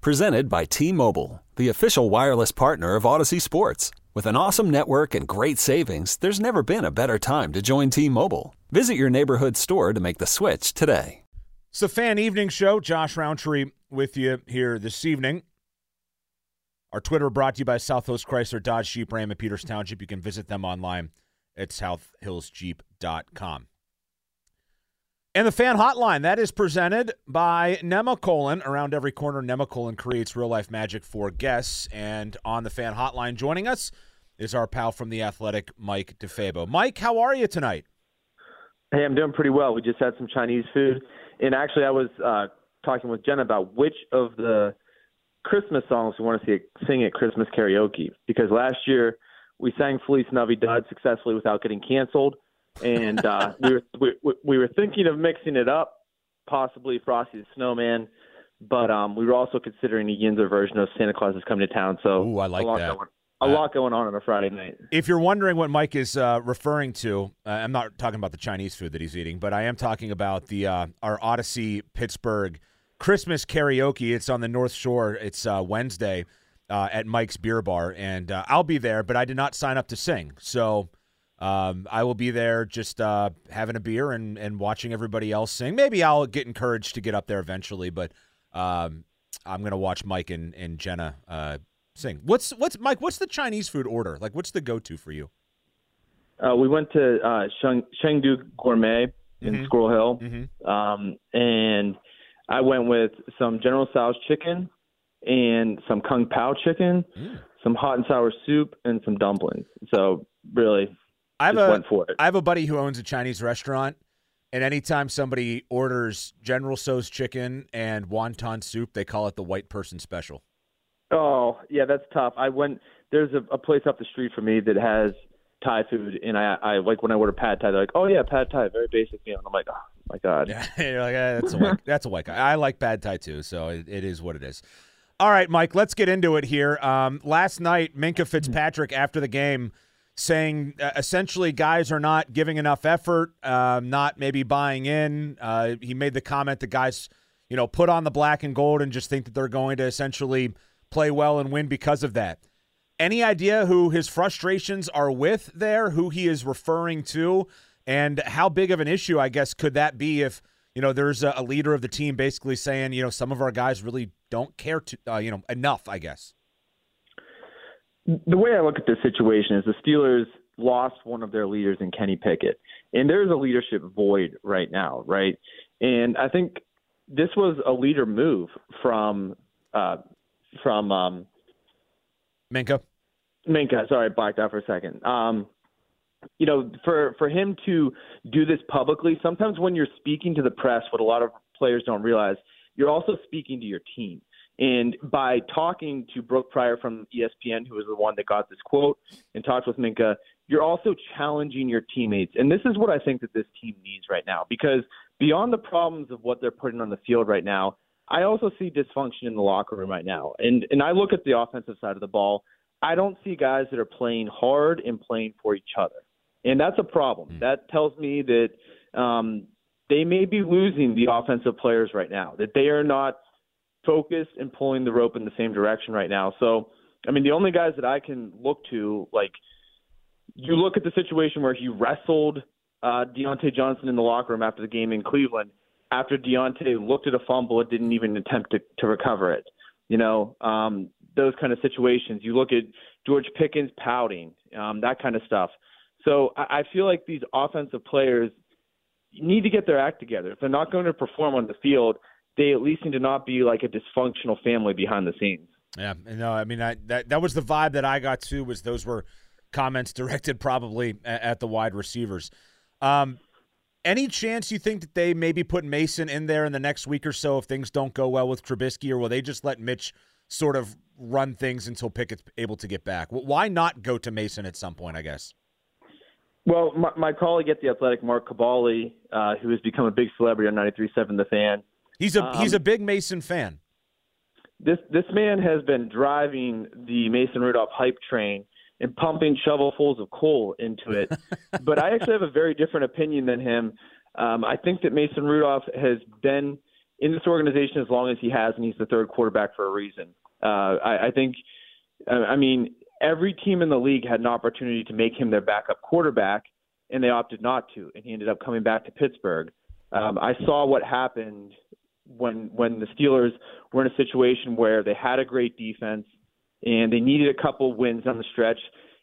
Presented by T Mobile, the official wireless partner of Audacy Sports. With an awesome network and great savings, there's never been a better time to join T Mobile. Visit your neighborhood store to make the switch today. It's the Fan Evening Show. Josh Rowntree with you here this evening. Our Twitter brought to you by South Hills Chrysler Dodge Jeep Ram at Peters Township. You can visit them online at southhillsjeep.com. And the fan hotline that is presented by Nemacolin. Around every corner, Nemacolin creates real life magic for guests. And on the fan hotline, joining us is our pal from the Athletic, Mike DeFabo. Mike, how are you tonight? Hey, I'm doing pretty well. We just had some Chinese food, and actually, I was uh, talking with Jen about which of the Christmas songs we want to see sing at Christmas karaoke because last year we sang Feliz Navidad successfully without getting canceled and uh, we were we, we were thinking of mixing it up, possibly Frosty the Snowman, but um, we were also considering a Yinzer version of Santa Claus is coming to town. So Ooh, I like a lot that. Going, a uh, lot going on on a Friday night. If you're wondering what Mike is uh, referring to, uh, I'm not talking about the Chinese food that he's eating, but I am talking about the uh, our Audacy Pittsburgh Christmas karaoke. It's on the North Shore. It's uh, Wednesday uh, at Mike's Beer Bar, and I'll be there. But I did not sign up to sing, so um, I will be there just uh, having a beer and, and watching everybody else sing. Maybe I'll get encouraged to get up there eventually, but um, I'm gonna watch Mike and, and Jenna uh, sing. What's what's Mike? What's the Chinese food order? Like, what's the go to for you? Uh, we went to uh, Sheng, Chengdu Gourmet in Mhm. Squirrel Hill, Mm-hmm. um, and I went with some General Tso's chicken and some Kung Pao chicken, Mm. some hot and sour soup, and some dumplings. So really, I have a for. I have a buddy who owns a Chinese restaurant, and anytime somebody orders General Tso's chicken and wonton soup, they call it the white person special. Oh, yeah, that's tough. I went. There's a, a place up the street from me that has Thai food, and I, I like when I order pad Thai. They're like, "Oh yeah, pad Thai, very basic meal." And I'm like, "Oh my god." Yeah, you're like, "Eh, that's a white, that's a white guy. I like pad Thai too, so it, it is what it is. All right, Mike, let's get into it here. Um, last night, Minkah Fitzpatrick after the game saying uh, essentially guys are not giving enough effort, um, not maybe buying in. Uh, he made the comment that guys, you know, put on the black and gold and just think that they're going to essentially play well and win because of that. Any idea who his frustrations are with there, who he is referring to, and how big of an issue, I guess, could that be if, you know, there's a, a leader of the team basically saying, you know, some of our guys really don't care to, uh, you know, enough, I guess. The way I look at this situation is the Steelers lost one of their leaders in Kenny Pickett, and there's a leadership void right now, right? And I think this was a leader move from uh, from um, Minkah? Minkah. Sorry, I blacked out for a second. Um, you know, for for him to do this publicly, sometimes when you're speaking to the press, what a lot of players don't realize, you're also speaking to your team. And by talking to Brooke Pryor from ESPN, who was the one that got this quote, and talked with Minkah, you're also challenging your teammates. And this is what I think that this team needs right now, because beyond the problems of what they're putting on the field right now, I also see dysfunction in the locker room right now. And and I look at the offensive side of the ball. I don't see guys that are playing hard and playing for each other. And that's a problem. That tells me that um, they may be losing the offensive players right now, that they are not focused and pulling the rope in the same direction right now. So, I mean, the only guys that I can look to, like, you look at the situation where he wrestled uh, Diontae Johnson in the locker room after the game in Cleveland. After Deontay looked at a fumble and didn't even attempt to, to recover it, you know, um, those kind of situations. You look at George Pickens pouting, um, that kind of stuff. So I, I feel like these offensive players need to get their act together. If they're not going to perform on the field, they at least need to not be like a dysfunctional family behind the scenes. Yeah, no, I mean I, that that was the vibe that I got too. Was those were comments directed probably at, at the wide receivers. Um, any chance you think that they maybe put Mason in there in the next week or so if things don't go well with Trubisky, or will they just let Mitch sort of run things until Pickett's able to get back. Why not go to Mason at some point? I guess. Well, my, my colleague at the Athletic, Mark Kaboly, uh, who has become a big celebrity on 93.7 The Fan. He's a um, he's a big Mason fan. This this man has been driving the Mason Rudolph hype train and pumping shovelfuls of coal into it. but I actually have a very different opinion than him. Um, I think that Mason Rudolph has been in this organization as long as he has, and he's the third quarterback for a reason. Uh, I, I think, I mean, every team in the league had an opportunity to make him their backup quarterback, and they opted not to, and he ended up coming back to Pittsburgh. Um, I saw what happened when when the Steelers were in a situation where they had a great defense and they needed a couple wins on the stretch,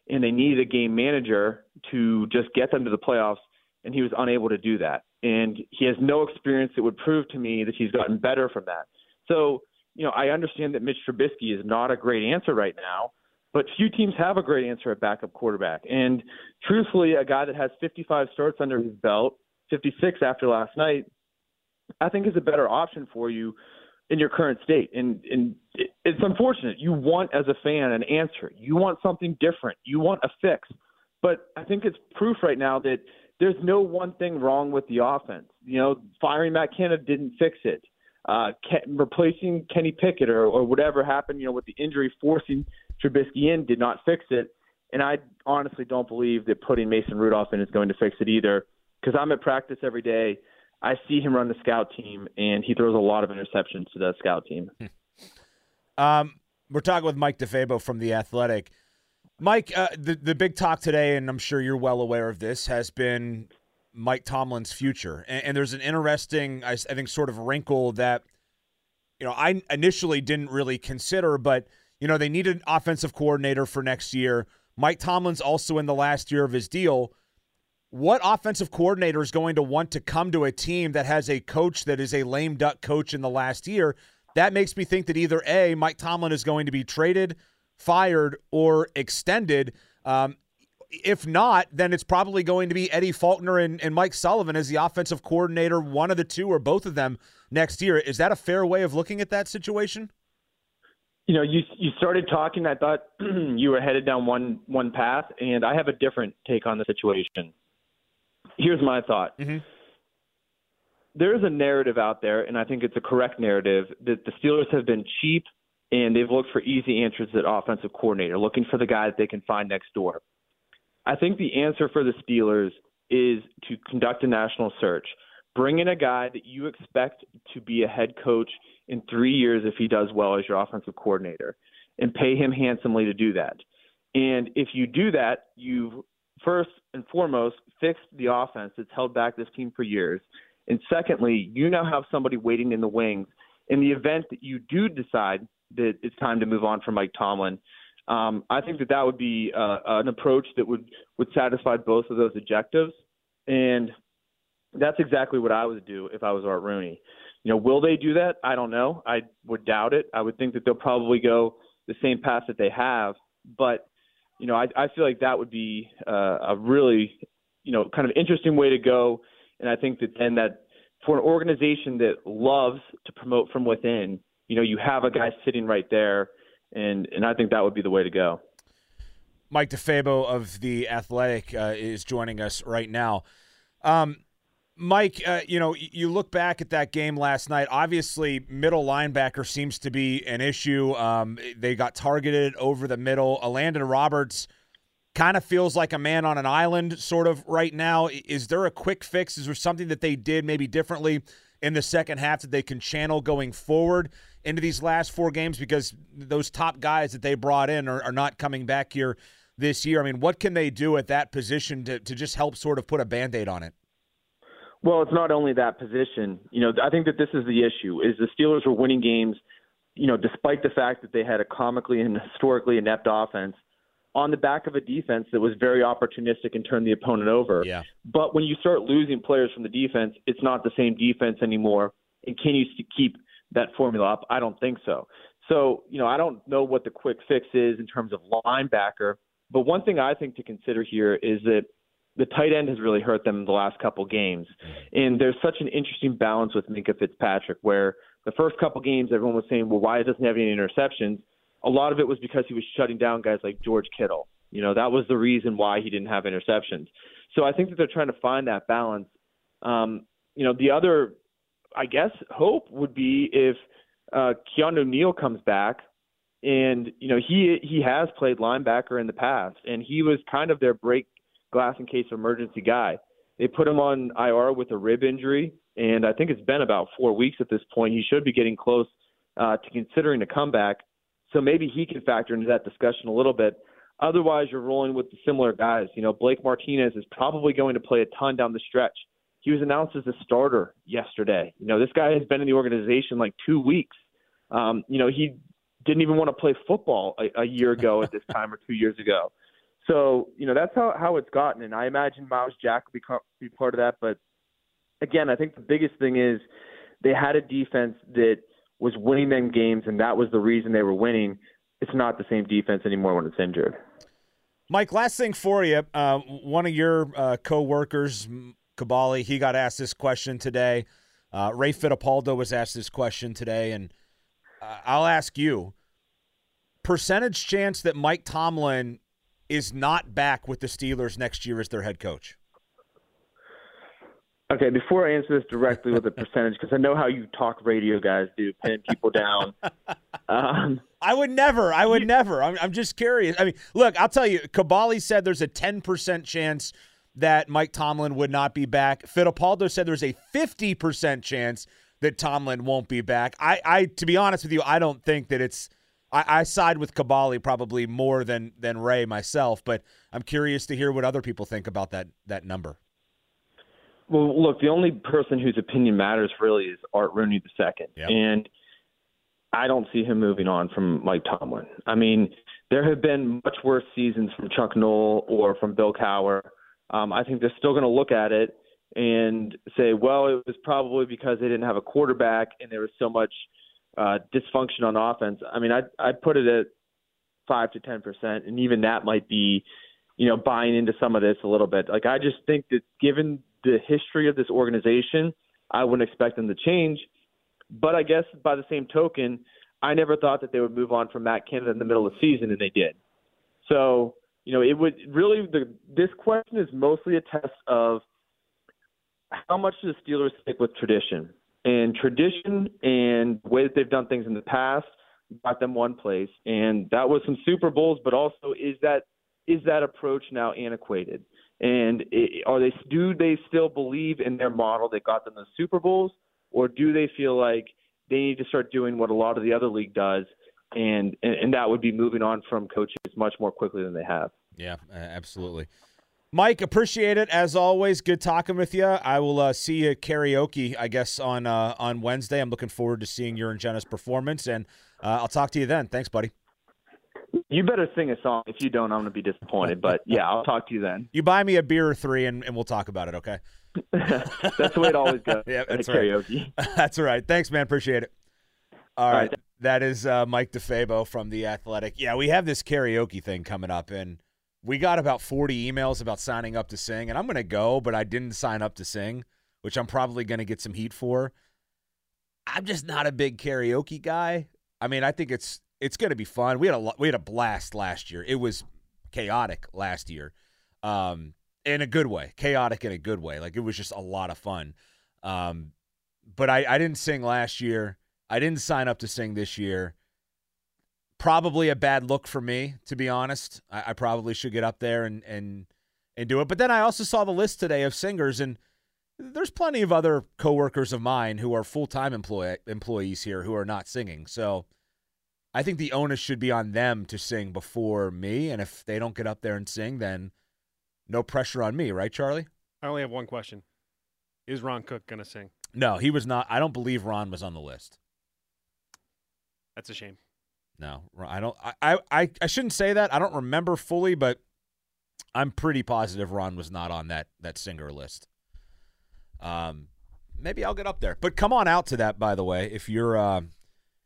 and they needed a game manager to just get them to the playoffs, and he was unable to do that. And he has no experience that would prove to me that he's gotten better from that. So, you know, I understand that Mitch Trubisky is not a great answer right now, but few teams have a great answer at backup quarterback. And truthfully, a guy that has 55 starts under his belt, 56 after last night, I think is a better option for you in your current state. And, and it's unfortunate. You want, as a fan, an answer. You want something different. You want a fix. But I think it's proof right now that there's no one thing wrong with the offense. You know, firing Matt Canada didn't fix it. Uh, replacing Kenny Pickett or, or whatever happened, you know, with the injury, forcing Trubisky in did not fix it. And I honestly don't believe that putting Mason Rudolph in is going to fix it either. Because I'm at practice every day I see him run the scout team, and he throws a lot of interceptions to the scout team. Um, we're talking with Mike DeFabo from the Athletic. Mike, uh, the the big talk today, and I'm sure you're well aware of this, has been Mike Tomlin's future, and, and there's an interesting, I, I think, sort of wrinkle that you know I initially didn't really consider, but you know they need an offensive coordinator for next year. Mike Tomlin's also in the last year of his deal what offensive coordinator is going to want to come to a team that has a coach that is a lame duck coach in the last year? That makes me think that either A, Mike Tomlin is going to be traded, fired, or extended. Um, if not, then it's probably going to be Eddie Faulkner and, and Mike Sullivan as the offensive coordinator, one of the two or both of them next year. Is that a fair way of looking at that situation? You know, you you started talking. I thought you were headed down one one path, and I have a different take on the situation here's my thought. Mm-hmm. There is a narrative out there, and I think it's a correct narrative, that the Steelers have been cheap and they've looked for easy answers at offensive coordinator, looking for the guy that they can find next door. I think the answer for the Steelers is to conduct a national search. Bring in a guy that you expect to be a head coach in three years if he does well as your offensive coordinator, and pay him handsomely to do that. And if you do that, you've first and foremost fixed the offense that's held back this team for years. And secondly, you now have somebody waiting in the wings in the event that you do decide that it's time to move on from Mike Tomlin. Um, I think that that would be uh, an approach that would would satisfy both of those objectives, and that's exactly what I would do if I was Art Rooney. You know, will they do that? I don't know. I would doubt it. I would think that they'll probably go the same path that they have, but you know, I, I feel like that would be uh, a really, you know, kind of interesting way to go. And I think that then that for an organization that loves to promote from within, you know, you have a guy sitting right there, and and I think that would be the way to go. Mike DeFabo of the Athletic uh, is joining us right now. Um, Mike, uh, you know, you look back at that game last night. Obviously, middle linebacker seems to be an issue. Um, they got targeted over the middle. Elandon Roberts kind of feels like a man on an island, sort of right now. Is there a quick fix? Is there something that they did maybe differently in the second half that they can channel going forward into these last four games? Because those top guys that they brought in are, are not coming back here this year. I mean, what can they do at that position to, to just help sort of put a band aid on it? Well, it's not only that position. You know, I think that this is the issue: is the Steelers were winning games, you know, despite the fact that they had a comically and historically inept offense on the back of a defense that was very opportunistic and turned the opponent over. Yeah. But when you start losing players from the defense, it's not the same defense anymore. And can you keep that formula up? I don't think so. So, you know, I don't know what the quick fix is in terms of linebacker. But one thing I think to consider here is that the tight end has really hurt them the last couple games. And there's such an interesting balance with Minkah Fitzpatrick where the first couple games, everyone was saying, well, why doesn't he have any interceptions? A lot of it was because he was shutting down guys like George Kittle. You know, that was the reason why he didn't have interceptions. So I think that they're trying to find that balance. Um, you know, the other, I guess, hope would be if uh, Keanu Neal comes back, and you know he he has played linebacker in the past, and he was kind of their break glass in case of emergency guy. They put him on IR with a rib injury, and I think it's been about four weeks at this point. He should be getting close uh, to considering a comeback, so maybe he can factor into that discussion a little bit. Otherwise, you're rolling with the similar guys. You know, Blake Martinez is probably going to play a ton down the stretch. He was announced as a starter yesterday. You know, this guy has been in the organization like two weeks. Um, you know, he didn't even want to play football a, a year ago at this time or two years ago. So, you know, that's how, how it's gotten. And I imagine Myles Jack will be, be part of that. But again, I think the biggest thing is they had a defense that was winning them games, and that was the reason they were winning. It's not the same defense anymore when it's injured. Mike, last thing for you. Uh, one of your uh, co-workers, Kaboly, he got asked this question today. Uh, Ray Fittipaldo was asked this question today, and uh, I'll ask you: percentage chance that Mike Tomlin is not back with the Steelers next year as their head coach? Okay, before I answer this directly with a percentage, because I know how you talk radio guys do, pin people down. Um, I would never. I would you, never. I'm, I'm just curious. I mean, look, I'll tell you, Kaboly said there's a 10% chance that Mike Tomlin would not be back. Fittipaldo said there's a 50% chance that Tomlin won't be back. I, I to be honest with you, I don't think that it's – I, I side with Kaboly probably more than than Ray myself, but I'm curious to hear what other people think about that that number. Well, look, the only person whose opinion matters really is Art Rooney II, yep. and I don't see him moving on from Mike Tomlin. I mean, there have been much worse seasons from Chuck Noll or from Bill Cowher. Um, I think they're still going to look at it and say, well, it was probably because they didn't have a quarterback and there was so much uh, dysfunction on offense. I mean, I I put it at five to ten percent, and even that might be, you know, buying into some of this a little bit. Like I just think that given the history of this organization, I wouldn't expect them to change. But I guess by the same token, I never thought that they would move on from Matt Canada in the middle of the season, and they did. So you know, it would really the this question is mostly a test of how much do the Steelers stick with tradition and tradition and the way that they've done things in the past got them one place, and that was some Super Bowls. But also, is that is that approach now antiquated? And it, are they do they still believe in their model that got them the Super Bowls, or do they feel like they need to start doing what a lot of the other league does, and and, and that would be moving on from coaches much more quickly than they have? Yeah, absolutely. Mike, appreciate it as always. Good talking with you. I will uh, see you karaoke, I guess, on uh, on Wednesday. I'm looking forward to seeing your and Jenna's performance, and uh, I'll talk to you then. Thanks, buddy. You better sing a song. If you don't, I'm going to be disappointed. But yeah, I'll talk to you then. You buy me a beer or three, and, and we'll talk about it. Okay. that's the way it always goes. yeah, that's right. Karaoke. that's all right. Thanks, man. Appreciate it. All, All right. right. That is uh, Mike DeFabo from the Athletic. Yeah, we have this karaoke thing coming up, and we got about 40 emails about signing up to sing, and I'm going to go, but I didn't sign up to sing, which I'm probably going to get some heat for. I'm just not a big karaoke guy. I mean, I think it's it's going to be fun. We had a we had a blast last year. It was chaotic last year, um, in a good way. Chaotic in a good way. Like it was just a lot of fun. Um, but I, I didn't sing last year. I didn't sign up to sing this year probably a bad look for me, to be honest. I, I, probably should get up there and, and and do it. But then I also saw the list today of singers, and there's plenty of other coworkers of mine who are full time employee employees here who are not singing. So I think the onus should be on them to sing before me. And if they don't get up there and sing, then no pressure on me, right, Charlie? I only have one question. Is Ron Cook going to sing? No, he was not. I don't believe Ron was on the list. That's a shame. No, I don't. I, I I shouldn't say that. I don't remember fully, but I'm pretty positive Ron was not on that that singer list. Um, maybe I'll get up there. But come on out to that, by the way, if you're uh,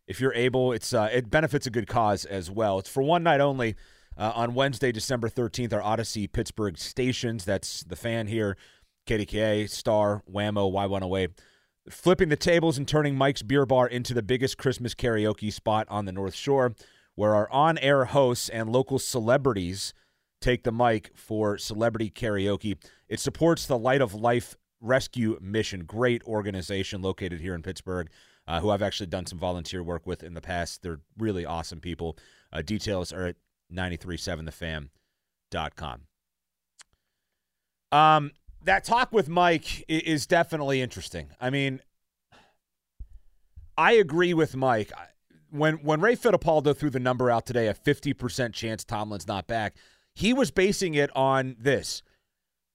if you're able. It's uh, it benefits a good cause as well. It's for one night only. Uh, on Wednesday, December 13th, our Audacy Pittsburgh stations. That's the fan here, KDKA, Star, Whammo, Y108 flipping the tables and turning Mike's Beer Bar into the biggest Christmas karaoke spot on the North Shore, where our on air hosts and local celebrities take the mic for celebrity karaoke. It supports the Light of Life Rescue Mission, great organization located here in Pittsburgh, uh, who I've actually done some volunteer work with in the past. They're really awesome people. Uh, details are at 937thefan.com. Um, that talk with Mike is definitely interesting. I mean, I agree with Mike. When when Ray Fittipaldo threw the number out today, a 50% chance Tomlin's not back, he was basing it on this.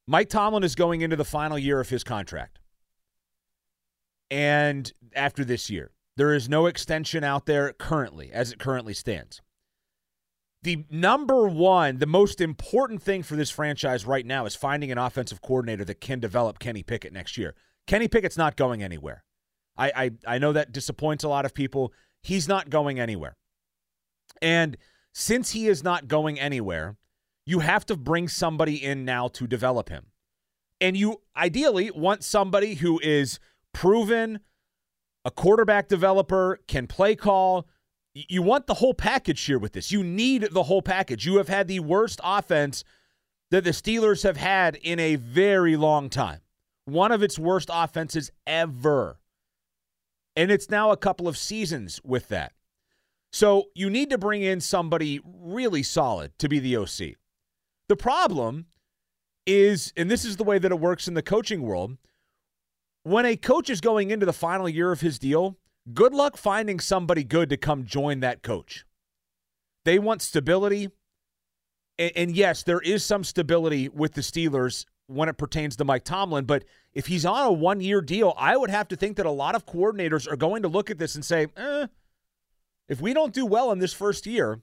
Mike Tomlin is going into the final year of his contract. And after this year, there is no extension out there currently, as it currently stands the number one, the most important thing for this franchise right now is finding an offensive coordinator that can develop Kenny Pickett next year. Kenny Pickett's not going anywhere. I, I, I know that disappoints a lot of people. He's not going anywhere. And since he is not going anywhere, you have to bring somebody in now to develop him. And you ideally want somebody who is proven, a quarterback developer, can play call, you want the whole package here with this. You need the whole package. You have had the worst offense that the Steelers have had in a very long time. One of its worst offenses ever. And it's now a couple of seasons with that. So you need to bring in somebody really solid to be the OC. The problem is, and this is the way that it works in the coaching world, when a coach is going into the final year of his deal, good luck finding somebody good to come join that coach. They want stability. And, and, yes, there is some stability with the Steelers when it pertains to Mike Tomlin, but if he's on a one year deal, I would have to think that a lot of coordinators are going to look at this and say, eh, if we don't do well in this first year,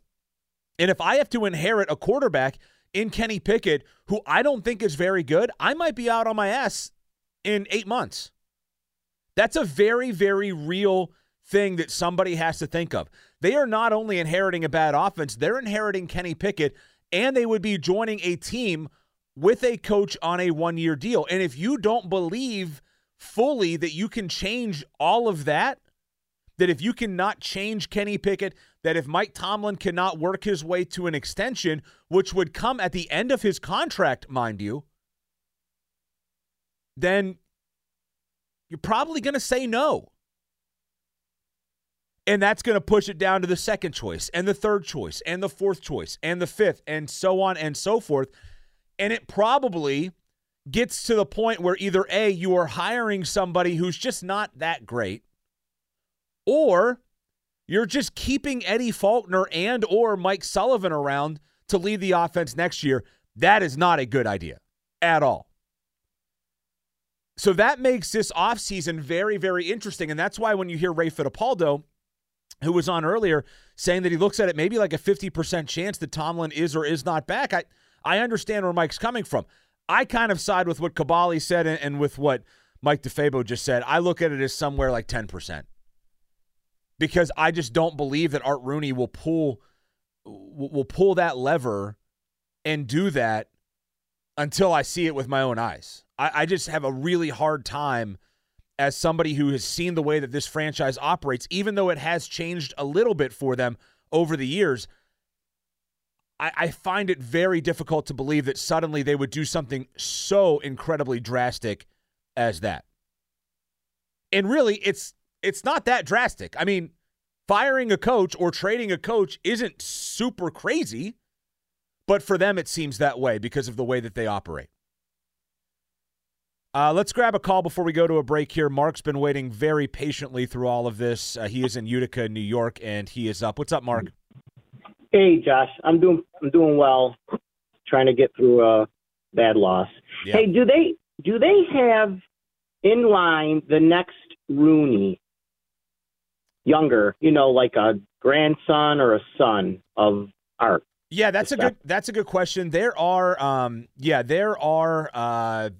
and if I have to inherit a quarterback in Kenny Pickett who I don't think is very good, I might be out on my ass in eight months. That's a very, very real thing that somebody has to think of. They are not only inheriting a bad offense, they're inheriting Kenny Pickett, and they would be joining a team with a coach on a one year deal. And if you don't believe fully that you can change all of that, that if you cannot change Kenny Pickett, that if Mike Tomlin cannot work his way to an extension, which would come at the end of his contract, mind you, then you're probably going to say no. And that's going to push it down to the second choice and the third choice and the fourth choice and the fifth and so on and so forth. And it probably gets to the point where either A, you are hiring somebody who's just not that great, or you're just keeping Eddie Faulkner and or Mike Sullivan around to lead the offense next year. That is not a good idea at all. So that makes this offseason very, very interesting. And that's why when you hear Ray Fittipaldo, who was on earlier, saying that he looks at it maybe like a 50% chance that Tomlin is or is not back, I, I understand where Mike's coming from. I kind of side with what Kaboly said and, and with what Mike DeFabo just said. I look at it as somewhere like 10%. Because I just don't believe that Art Rooney will pull will pull that lever and do that until I see it with my own eyes. I, I just have a really hard time as somebody who has seen the way that this franchise operates, even though it has changed a little bit for them over the years. I, I find it very difficult to believe that suddenly they would do something so incredibly drastic as that. And really, it's it's not that drastic. I mean, firing a coach or trading a coach isn't super crazy, but for them it seems that way because of the way that they operate. Uh, let's grab a call before we go to a break here. Mark's been waiting very patiently through all of this. Uh, he is in Utica, New York, and he is up. What's up, Mark? Hey, Josh. I'm doing I'm doing well. Trying to get through a bad loss. Yeah. Hey, do they do they have in line the next Rooney, younger? You know, like a grandson or a son of Art. Yeah, that's a good that's a good question. There are um yeah, there are uh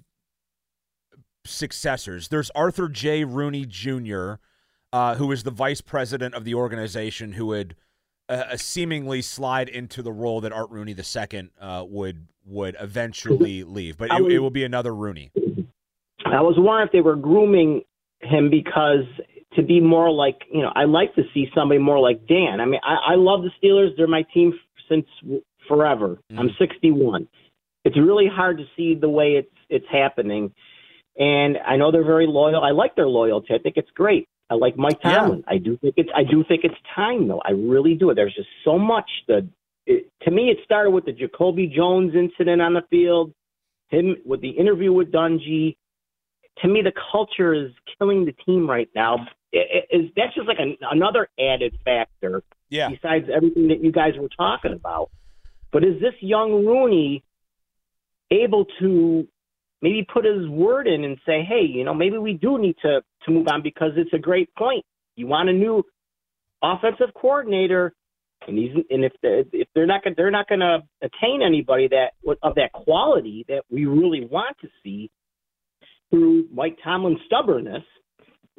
successors. There's Arthur J. Rooney Jr., uh, who is the vice president of the organization, who would uh, seemingly slide into the role that Art Rooney II uh, would would eventually leave. But it, was, it will be another Rooney. I was wondering if they were grooming him because to be more like you know I like to see somebody more like Dan. I mean I, I love the Steelers; they're my team since forever. Mm. I'm 61. It's really hard to see the way it's it's happening, and I know they're very loyal. I like their loyalty. I think it's great. I like Mike Tomlin. Yeah. I do think it's I do think it's time though. I really do. There's just so much that it, to me it started with the Jacoby Jones incident on the field, him with the interview with Dungy. To me, the culture is killing the team right now. It, it, is that's just like an, another added factor. Yeah. Besides everything that you guys were talking about, but is this young Rooney able to maybe put his word in and say, hey, you know, maybe we do need to to move on because it's a great point. You want a new offensive coordinator, and he's and if they're, if they're not they're not going to attain anybody that of that quality that we really want to see through Mike Tomlin's stubbornness.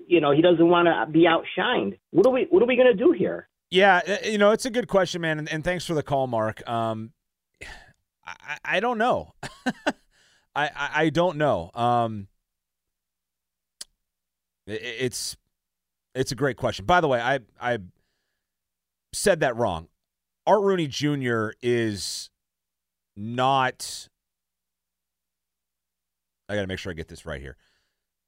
You know, he doesn't want to be outshined. What are we What are we going to do here? Yeah, uh, you know, it's a good question, man, and, and thanks for the call, Mark. Um, I, I don't know. I, I, I don't know. Um, it, it's it's a great question. By the way, I I said that wrong. Art Rooney Jr. is not. I got to make sure I get this right here.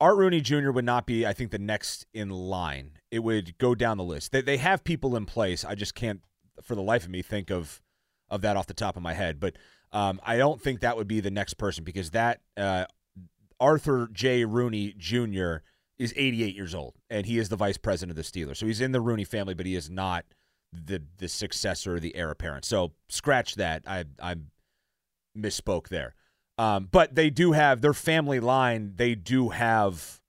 Art Rooney Jr. would not be, I think, the next in line. It would go down the list. They, they have people in place. I just can't, for the life of me, think of of that off the top of my head. But um, I don't think that would be the next person because that uh, Arthur J. Rooney Jr. is 88 years old and he is the vice president of the Steelers. So he's in the Rooney family, but he is not the the successor, the heir apparent. So scratch that. I I misspoke there. Um, but they do have their family line. They do have.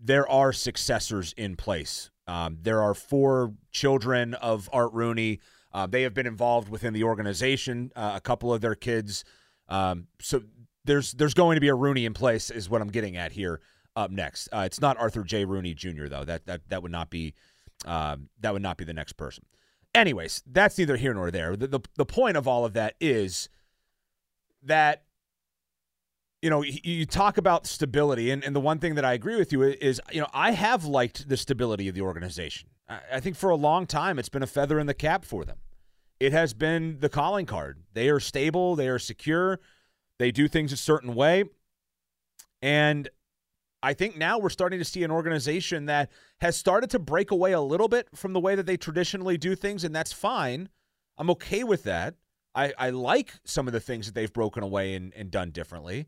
There are successors in place. Um, there are four children of Art Rooney. Uh, they have been involved within the organization. Uh, a couple of their kids. Um, so there's there's going to be a Rooney in place, is what I'm getting at here. Up next, uh, it's not Arthur J. Rooney Jr. though. That that that would not be um, that would not be the next person. Anyways, that's neither here nor there. The, the the point of all of that is that you know, you, talk about stability, and, and the one thing that I agree with you is, you know, I have liked the stability of the organization. I think for a long time it's been a feather in the cap for them. It has been the calling card. They are stable, they are secure, they do things a certain way. And I think now we're starting to see an organization that has started to break away a little bit from the way that they traditionally do things, and that's fine. I'm okay with that. I, I like some of the things that they've broken away and, and done differently.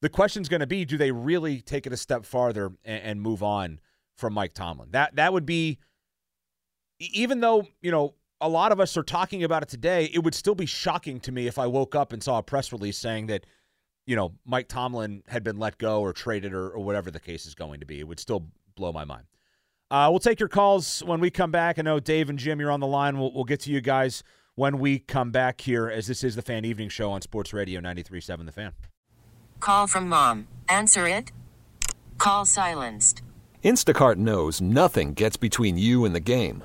The question's going to be do they really take it a step farther and, and move on from Mike Tomlin? That that would be even though, you know, a lot of us are talking about it today, it would still be shocking to me if I woke up and saw a press release saying that, you know, Mike Tomlin had been let go or traded or, or whatever the case is going to be. It would still blow my mind. Uh, we'll take your calls when we come back. I know Dave and Jim, you're on the line. We'll, we'll get to you guys when we come back here, as this is the Fan Evening Show on Sports Radio 93.7 The Fan. Call from mom. Answer it. Call silenced. Instacart knows nothing gets between you and the game.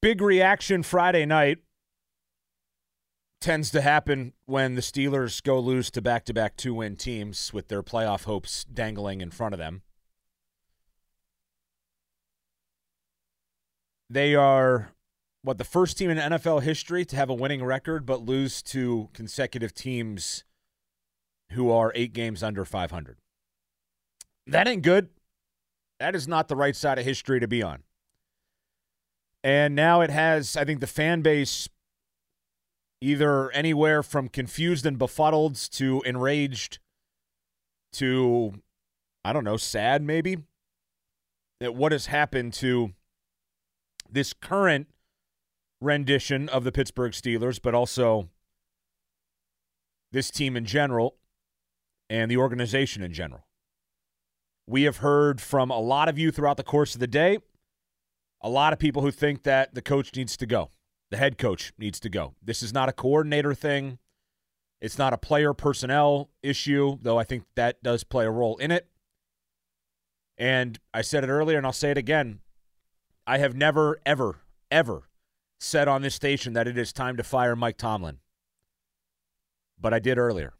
Big reaction Friday night tends to happen when the Steelers go lose to back to back two win teams with their playoff hopes dangling in front of them. They are what the first team in NFL history to have a winning record but lose to consecutive teams who are 8 games under 500. That ain't good. That is not the right side of history to be on. And now it has I think the fan base either anywhere from confused and befuddled to enraged to I don't know, sad maybe that what has happened to this current rendition of the Pittsburgh Steelers, but also this team in general and the organization in general. We have heard from a lot of you throughout the course of the day, a lot of people who think that the coach needs to go. The head coach needs to go. This is not a coordinator thing. It's not a player personnel issue, though I think that does play a role in it. And I said it earlier and I'll say it again. I have never, ever, ever said on this station that it is time to fire Mike Tomlin. But I did earlier.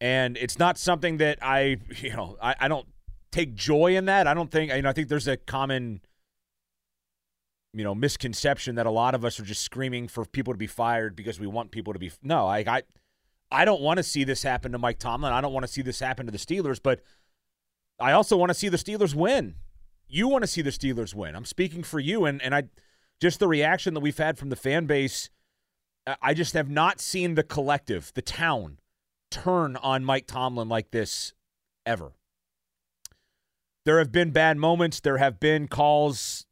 And it's not something that I, you know, I, I don't take joy in that. I don't think, you know, I think there's a common, you know, misconception that a lot of us are just screaming for people to be fired because we want people to be. No, I, I, I don't want to see this happen to Mike Tomlin. I don't want to see this happen to the Steelers, but I also want to see the Steelers win you want to see the Steelers win. I'm speaking for you, and and I just the reaction that we've had from the fan base. I just have not seen the collective, the town, turn on Mike Tomlin like this ever. There have been bad moments. There have been calls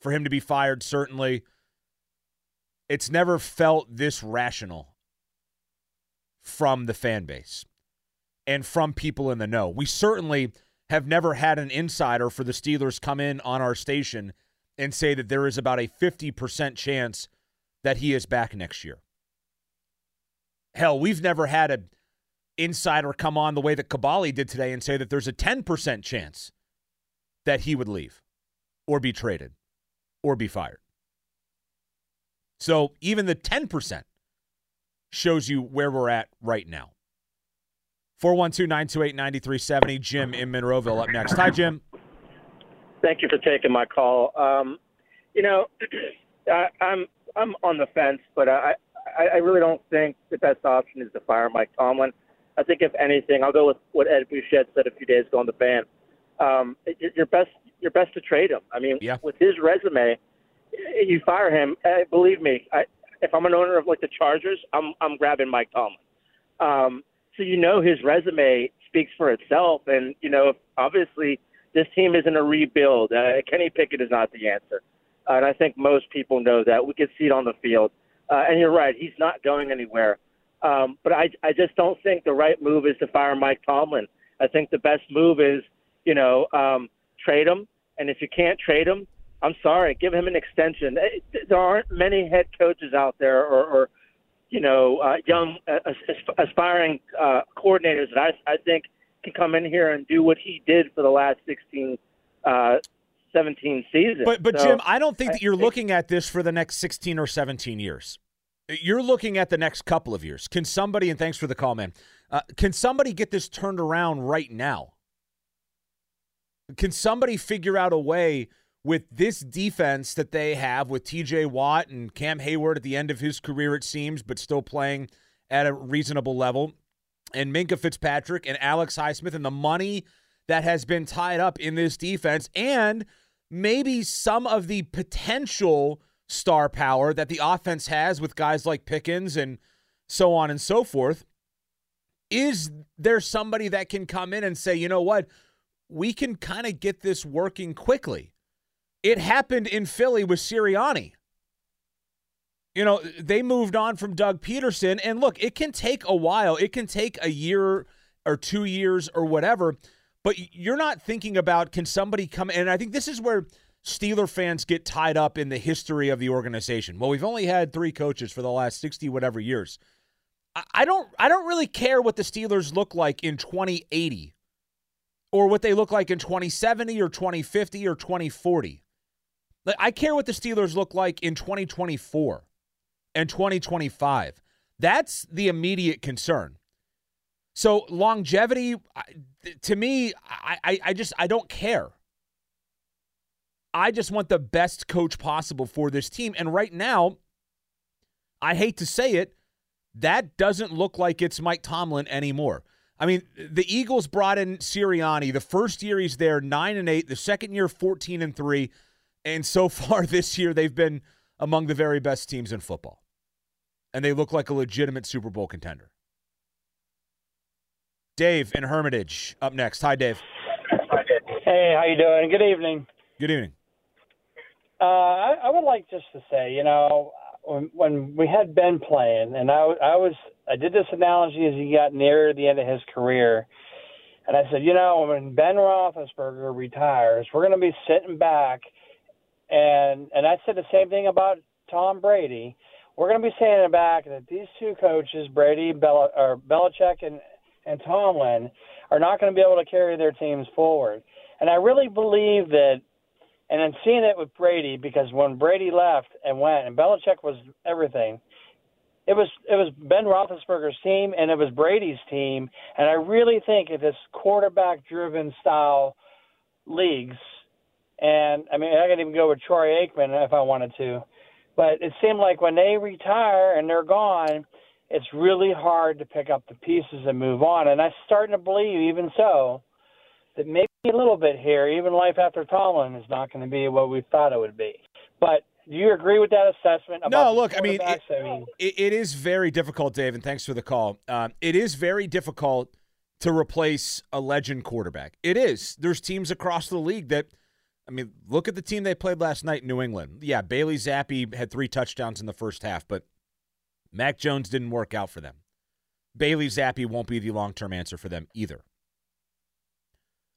for him to be fired, certainly. It's never felt this rational from the fan base and from people in the know. We certainly have never had an insider for the Steelers come in on our station and say that there is about a 50% chance that he is back next year. Hell, we've never had an insider come on the way that Kaboly did today and say that there's a 10% chance that he would leave or be traded or be fired. So even the 10% shows you where we're at right now. 412 928 9370. Jim in Monroeville up next. Hi, Jim. Thank you for taking my call. Um, you know, I, I'm I'm on the fence, but I, I really don't think the best option is to fire Mike Tomlin. I think if anything, I'll go with what Ed Bouchette said a few days ago on the fan. Um, you're best you're best to trade him. I mean, yeah. with his resume, you fire him. Uh, believe me, I, if I'm an owner of like the Chargers, I'm I'm grabbing Mike Tomlin. Um, so you know his resume speaks for itself, and you know obviously this team isn't a rebuild. Uh, Kenny Pickett is not the answer, uh, and I think most people know that. We can see it on the field, uh, and you're right, he's not going anywhere. Um, but I I just don't think the right move is to fire Mike Tomlin. I think the best move is you know um, trade him, and if you can't trade him, I'm sorry, give him an extension. There aren't many head coaches out there or, or you know, uh, young uh, aspiring uh, coordinators that I, I think can come in here and do what he did for the last 16, uh, 17 seasons. But, but so, Jim, I don't think that you're looking at this for the next 16 or 17 years. You're looking at the next couple of years. Can somebody, and thanks for the call, man, uh, can somebody get this turned around right now? Can somebody figure out a way – with this defense that they have with TJ Watt and Cam Heyward at the end of his career, it seems, but still playing at a reasonable level, and Minkah Fitzpatrick and Alex Highsmith and the money that has been tied up in this defense, and maybe some of the potential star power that the offense has with guys like Pickens and so on and so forth. Is there somebody that can come in and say, you know what, we can kind of get this working quickly? It happened in Philly with Sirianni. You know, they moved on from Doug Pederson. And look, it can take a while. It can take a year or two years or whatever. But you're not thinking about can somebody come in? and I think this is where Steeler fans get tied up in the history of the organization. Well, we've only had three coaches for the last 60 whatever years. I don't I don't really care what the Steelers look like in 2080 or what they look like in 2070 or 2050 or 2040. Like I care what the Steelers look like in 2024 and 2025. That's the immediate concern. So longevity, to me, I, I, I just I don't care. I just want the best coach possible for this team. And right now, I hate to say it, that doesn't look like it's Mike Tomlin anymore. I mean, the Eagles brought in Sirianni. The first year he's there, nine and eight. The second year, fourteen and three, and so far this year they've been among the very best teams in football, and they look like a legitimate Super Bowl contender. Dave in Hermitage up next. Hi, Dave. Hey, how you doing? Good evening. Good evening. Uh, I, I would like just to say, you know, when, when we had Ben playing, and I, I was, I did this analogy as he got nearer the end of his career, and I said, you know, when Ben Roethlisberger retires, we're going to be sitting back, and and I said the same thing about Tom Brady. We're going to be saying back that these two coaches, Brady, Bel- or Belichick, and and Tomlin, are not going to be able to carry their teams forward. And I really believe that and then seeing it with Brady, because when Brady left and went, and Belichick was everything, it was it was Ben Roethlisberger's team and it was Brady's team, and I really think if this quarterback-driven style leagues, and I mean I could even go with Troy Aikman if I wanted to, but it seemed like when they retire and they're gone, it's really hard to pick up the pieces and move on, and I'm starting to believe even so that maybe a little bit here, even life after Tomlin is not going to be what we thought it would be. But do you agree with that assessment? no, look, I mean, it, I mean it, it is very difficult, Dave, and thanks for the call. Um, it is very difficult to replace a legend quarterback. It is. There's teams across the league that, I mean, look at the team they played last night in New England. Yeah, Bailey Zappe had three touchdowns in the first half, but Mac Jones didn't work out for them. Bailey Zappe won't be the long term answer for them either.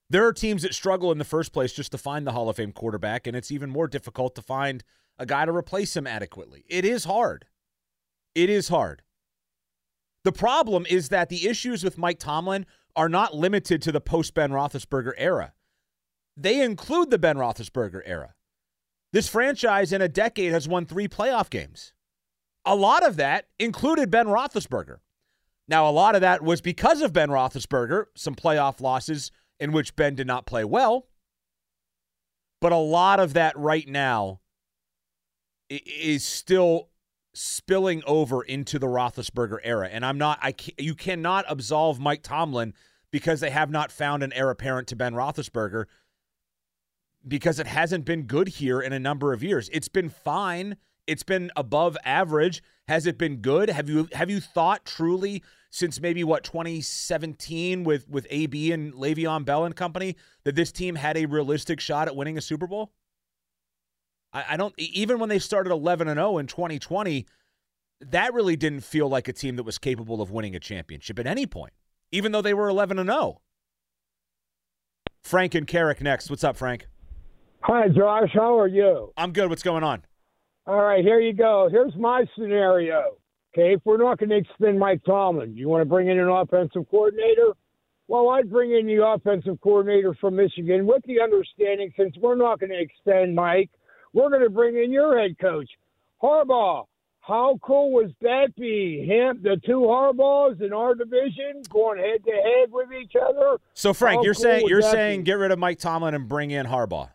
There are teams that struggle in the first place just to find the Hall of Fame quarterback, and it's even more difficult to find a guy to replace him adequately. It is hard. It is hard. The problem is that the issues with Mike Tomlin are not limited to the post Ben Roethlisberger era. They include the Ben Roethlisberger era. This franchise in a decade has won three playoff games. A lot of that included Ben Roethlisberger. Now, a lot of that was because of Ben Roethlisberger, some playoff losses in which Ben did not play well. But a lot of that right now is still spilling over into the Roethlisberger era. And I'm not, I you cannot absolve Mike Tomlin because they have not found an heir apparent to Ben Roethlisberger because it hasn't been good here in a number of years. It's been fine. It's been above average. Has it been good? Have you have you thought truly since maybe what 2017 with with AB and Le'Veon Bell and company that this team had a realistic shot at winning a Super Bowl? I, I don't even when they started 11 and 0 in 2020, that really didn't feel like a team that was capable of winning a championship at any point, even though they were 11 and 0. Frank and Carrick next. What's up, Frank? Hi, Josh. How are you? I'm good. What's going on? All right, here you go. Here's my scenario. Okay, if we're not going to extend Mike Tomlin, you want to bring in an offensive coordinator? Well, I'd bring in the offensive coordinator from Michigan with the understanding since we're not going to extend Mike, we're going to bring in your head coach, Harbaugh. How cool would that be? Him, the two Harbaughs in our division going head to head with each other. So, Frank, How you're cool saying you're saying be? get rid of Mike Tomlin and bring in Harbaugh.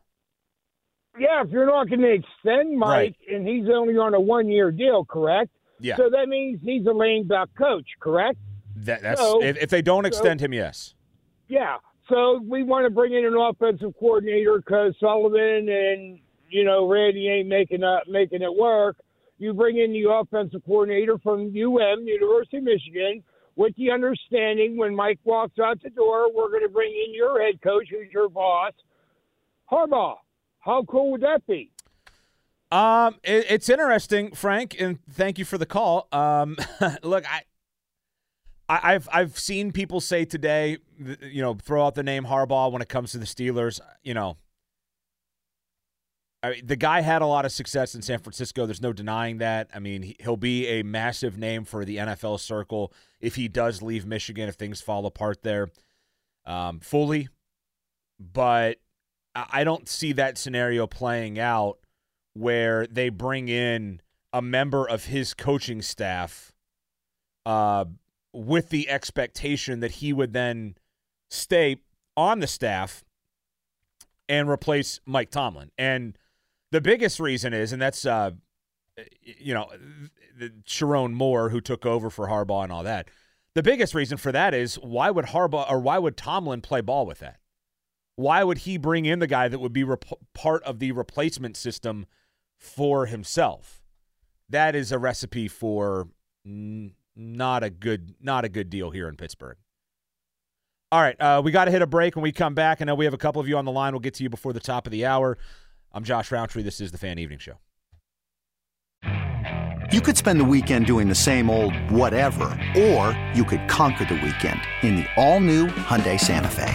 Yeah, if you're not going to extend Mike right. and he's only on a one year deal, correct? Yeah. So that means he's a lame duck coach, correct? That, that's so, if, if, they don't extend so, him, yes. Yeah. So we want to bring in an offensive coordinator because Sullivan and you know Randy ain't making up making it work. You bring in the offensive coordinator from UM, University of Michigan, with the understanding when Mike walks out the door, we're going to bring in your head coach, who's your boss, Harbaugh. How cool would that be? Um, it, it's interesting, Frank, and thank you for the call. Um, look, I, I, have I've seen people say today, you know, throw out the name Harbaugh when it comes to the Steelers. You know, I mean, the guy had a lot of success in San Francisco. There's no denying that. I mean, he'll be a massive name for the NFL circle if he does leave Michigan if things fall apart there um, fully. But I don't see that scenario playing out where they bring in a member of his coaching staff uh, with the expectation that he would then stay on the staff and replace Mike Tomlin. And the biggest reason is, and that's, uh, you know, Sherrone Moore who took over for Harbaugh and all that. The biggest reason for that is why would Harbaugh or why would Tomlin play ball with that? Why would he bring in the guy that would be rep- part of the replacement system for himself? That is a recipe for n- not a good not a good deal here in Pittsburgh. All right, uh, we got to hit a break when we come back. I know we have a couple of you on the line. We'll get to you before the top of the hour. I'm Josh Rowntree. This is the Fan Evening Show. You could spend the weekend doing the same old whatever, or you could conquer the weekend in the all-new Hyundai Santa Fe.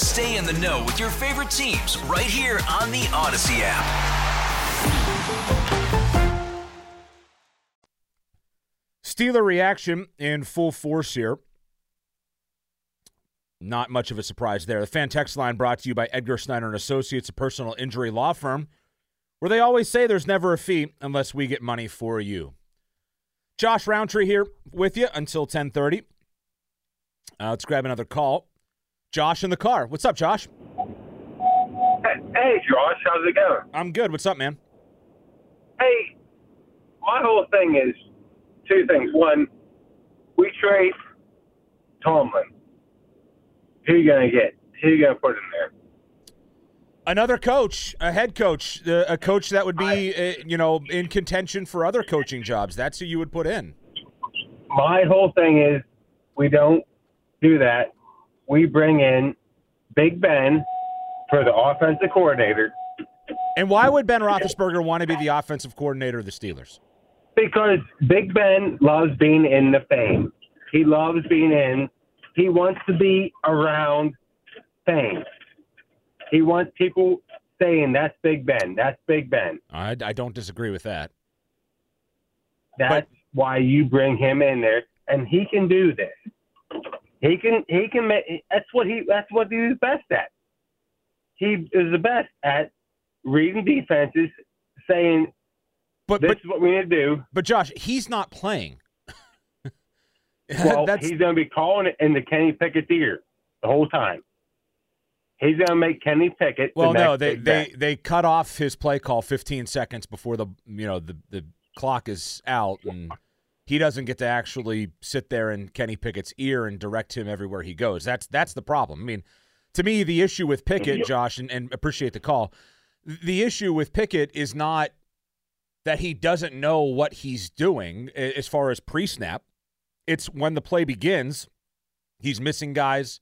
Stay in the know with your favorite teams right here on the Audacy app. Steeler reaction in full force here. Not much of a surprise there. The fan text line brought to you by Edgar Snyder and Associates, a personal injury law firm, where they always say there's never a fee unless we get money for you. Josh Rowntree here with you until 10:30. Uh, let's grab another call. Josh in the car. What's up, Josh? Hey, Josh. How's it going? I'm good. What's up, man? Hey, my whole thing is two things. One, we trade Tomlin. Who you gonna get? Who you gonna put in there? Another coach, a head coach, uh, a coach that would be, uh, you know, in contention for other coaching jobs. That's who you would put in. My whole thing is we don't do that. We bring in Big Ben for the offensive coordinator. And why would Ben Roethlisberger want to be the offensive coordinator of the Steelers? Because Big Ben loves being in the fame. He loves being in. He wants to be around fame. He wants people saying, "That's Big Ben. That's Big Ben." I, I don't disagree with that. That's why you bring him in there, and he can do this. He can. He can. Make, that's what he. That's what he's best at. He is the best at reading defenses, saying, but, "This is what we need to do." But Josh, he's not playing. Well, That's- he's going to be calling it in the Kenny Pickett's ear the whole time. He's going to make Kenny Pickett. Well, the no, next they they they cut off his play call 15 seconds before the you know the the clock is out, and he doesn't get to actually sit there in Kenny Pickett's ear and direct him everywhere he goes. That's that's the problem. I mean, to me, the issue with Pickett, Josh, and, and appreciate the call. The issue with Pickett is not that he doesn't know what he's doing as far as pre-snap. It's when the play begins, he's missing guys.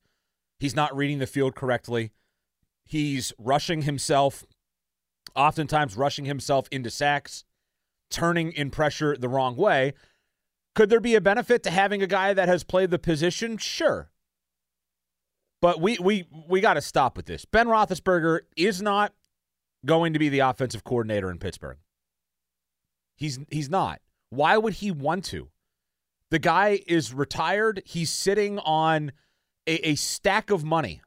He's not reading the field correctly. He's rushing himself, oftentimes rushing himself into sacks, turning in pressure the wrong way. Could there be a benefit to having a guy that has played the position? Sure. But we we we got to stop with this. Ben Roethlisberger is not going to be the offensive coordinator in Pittsburgh. He's he's not. Why would he want to? The guy is retired. He's sitting on a, a stack of money.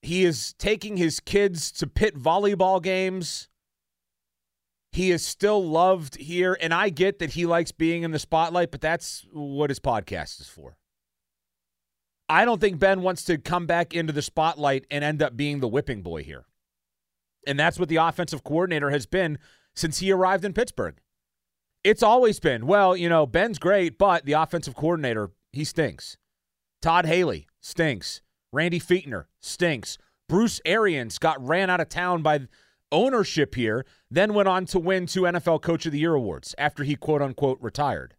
He is taking his kids to Pitt volleyball games. He is still loved here, and I get that he likes being in the spotlight, but that's what his podcast is for. I don't think Ben wants to come back into the spotlight and end up being the whipping boy here. And that's what the offensive coordinator has been since he arrived in Pittsburgh. It's always been, well, you know, Ben's great, but the offensive coordinator, he stinks. Todd Haley stinks. Randy Fichtner stinks. Bruce Arians got ran out of town by ownership here, then went on to win two NFL Coach of the Year awards after he quote unquote retired.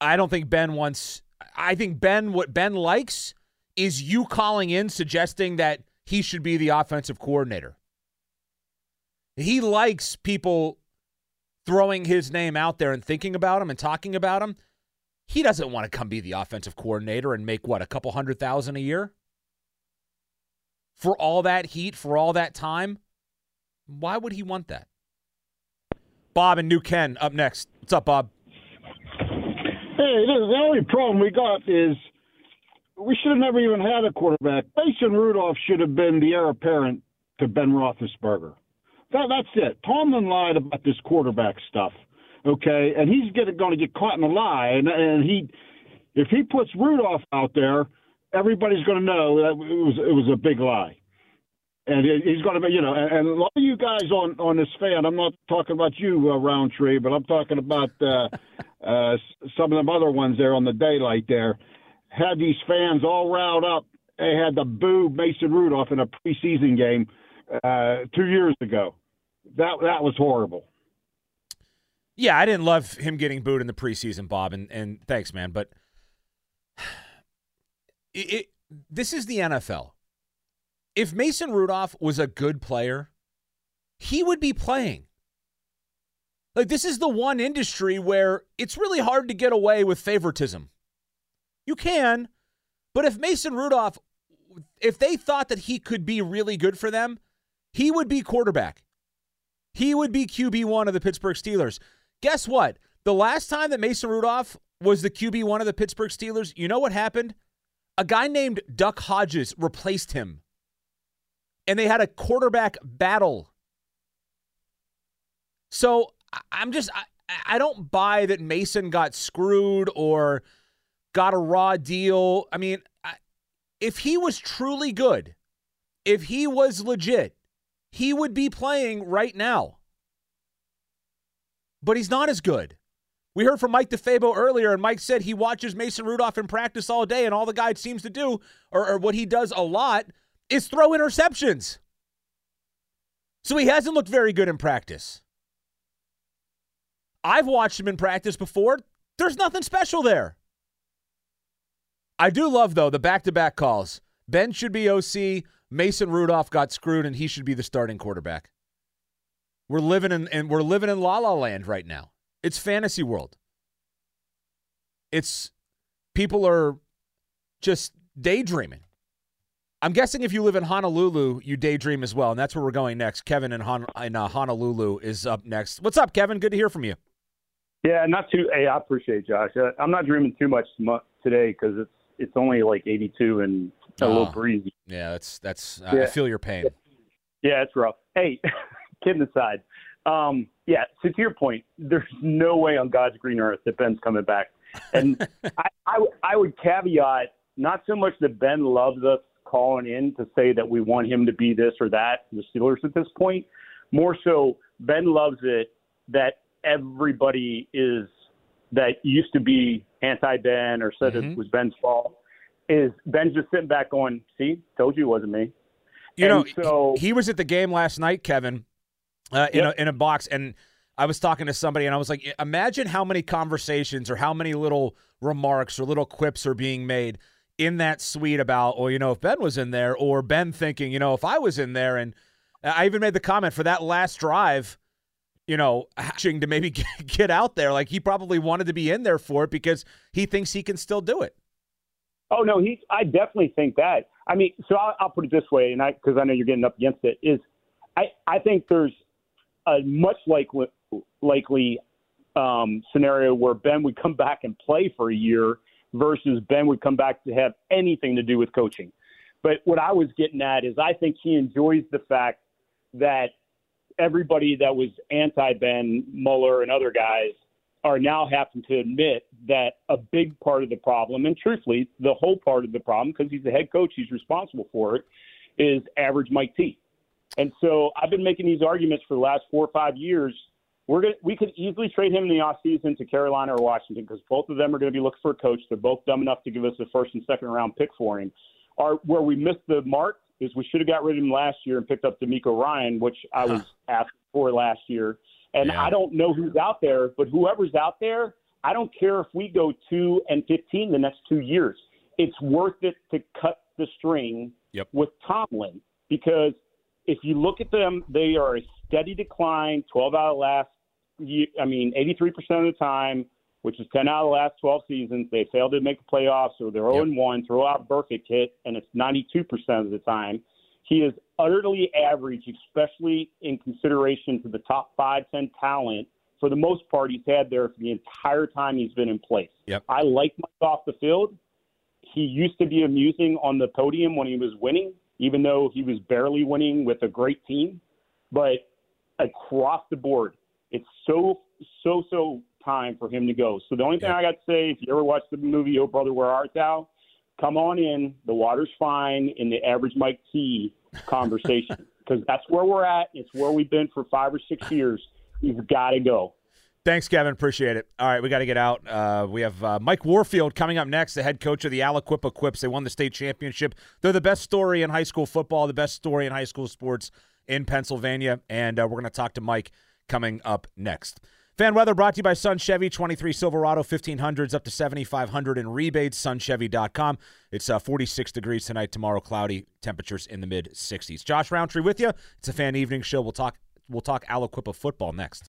I don't think Ben wants, I think Ben, what Ben likes is you calling in suggesting that he should be the offensive coordinator. He likes people throwing his name out there and thinking about him and talking about him. He doesn't want to come be the offensive coordinator and make what, a couple hundred thousand a year? For all that heat, for all that time? Why would he want that? Bob and New Ken up next. What's up, Bob? Hey, the only problem we got is we should have never even had a quarterback. Mason Rudolph should have been the heir apparent to Ben Roethlisberger. That, that's it. Tomlin lied about this quarterback stuff, okay, and he's going to get caught in a lie. And, and he, if he puts Rudolph out there, everybody's going to know that it was it was a big lie. And he's going to be, you know, and, a lot of you guys on on this fan. I'm not talking about you, uh, Rowntree, but I'm talking about uh, uh, some of them other ones there on the daylight there had these fans all riled up. They had to boo Mason Rudolph in a preseason game uh, two years ago. That that was horrible. Yeah, I didn't love him getting booed in the preseason, Bob, and, and thanks, man. But it, this is the NFL. If Mason Rudolph was a good player, he would be playing. Like, this is the one industry where it's really hard to get away with favoritism. You can, but if Mason Rudolph, if they thought that he could be really good for them, he would be quarterback. He would be QB1 of the Pittsburgh Steelers. Guess what? The last time that Mason Rudolph was the QB1 of the Pittsburgh Steelers, you know what happened? A guy named Duck Hodges replaced him. And they had a quarterback battle. So I'm just, I, I don't buy that Mason got screwed or got a raw deal. I mean, if he was truly good, if he was legit, he would be playing right now. But he's not as good. We heard from Mike DeFabo earlier, and Mike said he watches Mason Rudolph in practice all day, and all the guy seems to do, or, or what he does a lot, is throw interceptions. So he hasn't looked very good in practice. I've watched him in practice before. There's nothing special there. I do love though the back-to-back calls. Ben should be OC. Mason Rudolph got screwed, and he should be the starting quarterback. We're living in and we're living in La La Land right now. It's fantasy world. It's people are just daydreaming. I'm guessing if you live in Honolulu, you daydream as well, and that's where we're going next. Kevin in, Hon- in uh, Honolulu is up next. What's up, Kevin? Good to hear from you. Yeah, not too. Hey, I appreciate it, Josh. Uh, I'm not dreaming too much today because it's it's only like 82 and a little ah. breezy. Yeah, that's that's. Yeah. I feel your pain. Yeah, it's rough. Hey, kidding aside, um, yeah. So to your point, there's no way on God's green earth that Ben's coming back, and I, I I would caveat not so much that Ben loves us calling in to say that we want him to be this or that the Steelers at this point. More so, Ben loves it that everybody is that used to be anti Ben or said mm-hmm. it was Ben's fault is Ben's just sitting back going, "See, told you it wasn't me." You and know, so he, he, was at the game last night, Kevin, uh, in yep. a in a box, and I was talking to somebody, and I was like, "Imagine how many conversations or how many little remarks or little quips are being made." in that suite about, well, you know, if Ben was in there, or Ben thinking, you know, if I was in there, and I even made the comment for that last drive you know, hatching to maybe get out there. Like he probably wanted to be in there for it because he thinks he can still do it. Oh no, he. I definitely think that. I mean, so I'll, I'll put it this way, and I because I know you're getting up against it. Is I I think there's a much likely likely um, scenario where Ben would come back and play for a year versus Ben would come back to have anything to do with coaching. But what I was getting at is I think he enjoys the fact that everybody that was anti Ben Mueller and other guys are now having to admit that a big part of the problem, and truthfully, the whole part of the problem, because he's the head coach, he's responsible for it, is average Mike T. And so I've been making these arguments for the last four or five years. We're gonna, we could easily trade him in the offseason to Carolina or Washington because both of them are going to be looking for a coach. They're both dumb enough to give us a first and second round pick for him. Our, where we missed the mark is we should have got rid of him last year and picked up DeMeco Ryan, which I was asked for last year. And Yeah. I don't know who's out there, but whoever's out there, I don't care if we go two and fifteen the next two years. It's worth it to cut the string Yep. with Tomlin because if you look at them, they are a steady decline. Twelve out of the last, I mean, eighty-three percent of the time, which is ten out of the last twelve seasons. They failed to make the playoffs, or they're zero oh and one. Throw out Burfict hit, and it's ninety-two percent of the time. He is utterly average, especially in consideration to the top five, ten talent. For the most part, he's had there for the entire time he's been in place. Yep. I like Mike off the field. He used to be amusing on the podium when he was winning, even though he was barely winning with a great team. But across the board, it's so, so, so time for him to go. So the only thing I got to say, if you ever watched the movie Oh Brother, Where Art Thou? Come on in. The water's fine in the average Mike T conversation because that's where we're at. It's where we've been for five or six years. You've got to go. Thanks, Kevin. Appreciate it. All right, we got to get out. Uh, we have uh, Mike Warfield coming up next, the head coach of the Aliquippa Quips. They won the state championship. They're the best story in high school football, the best story in high school sports in Pennsylvania. And uh, we're going to talk to Mike coming up next. Fan weather brought to you by Sun Chevy 23 Silverado 1500s up to 7500 in rebates. Sunchevy.com. It's uh, 46 degrees tonight, tomorrow cloudy, temperatures in the mid 60s. Josh Rowntree with you. It's a fan evening show. We'll talk we'll talk Aliquippa football next.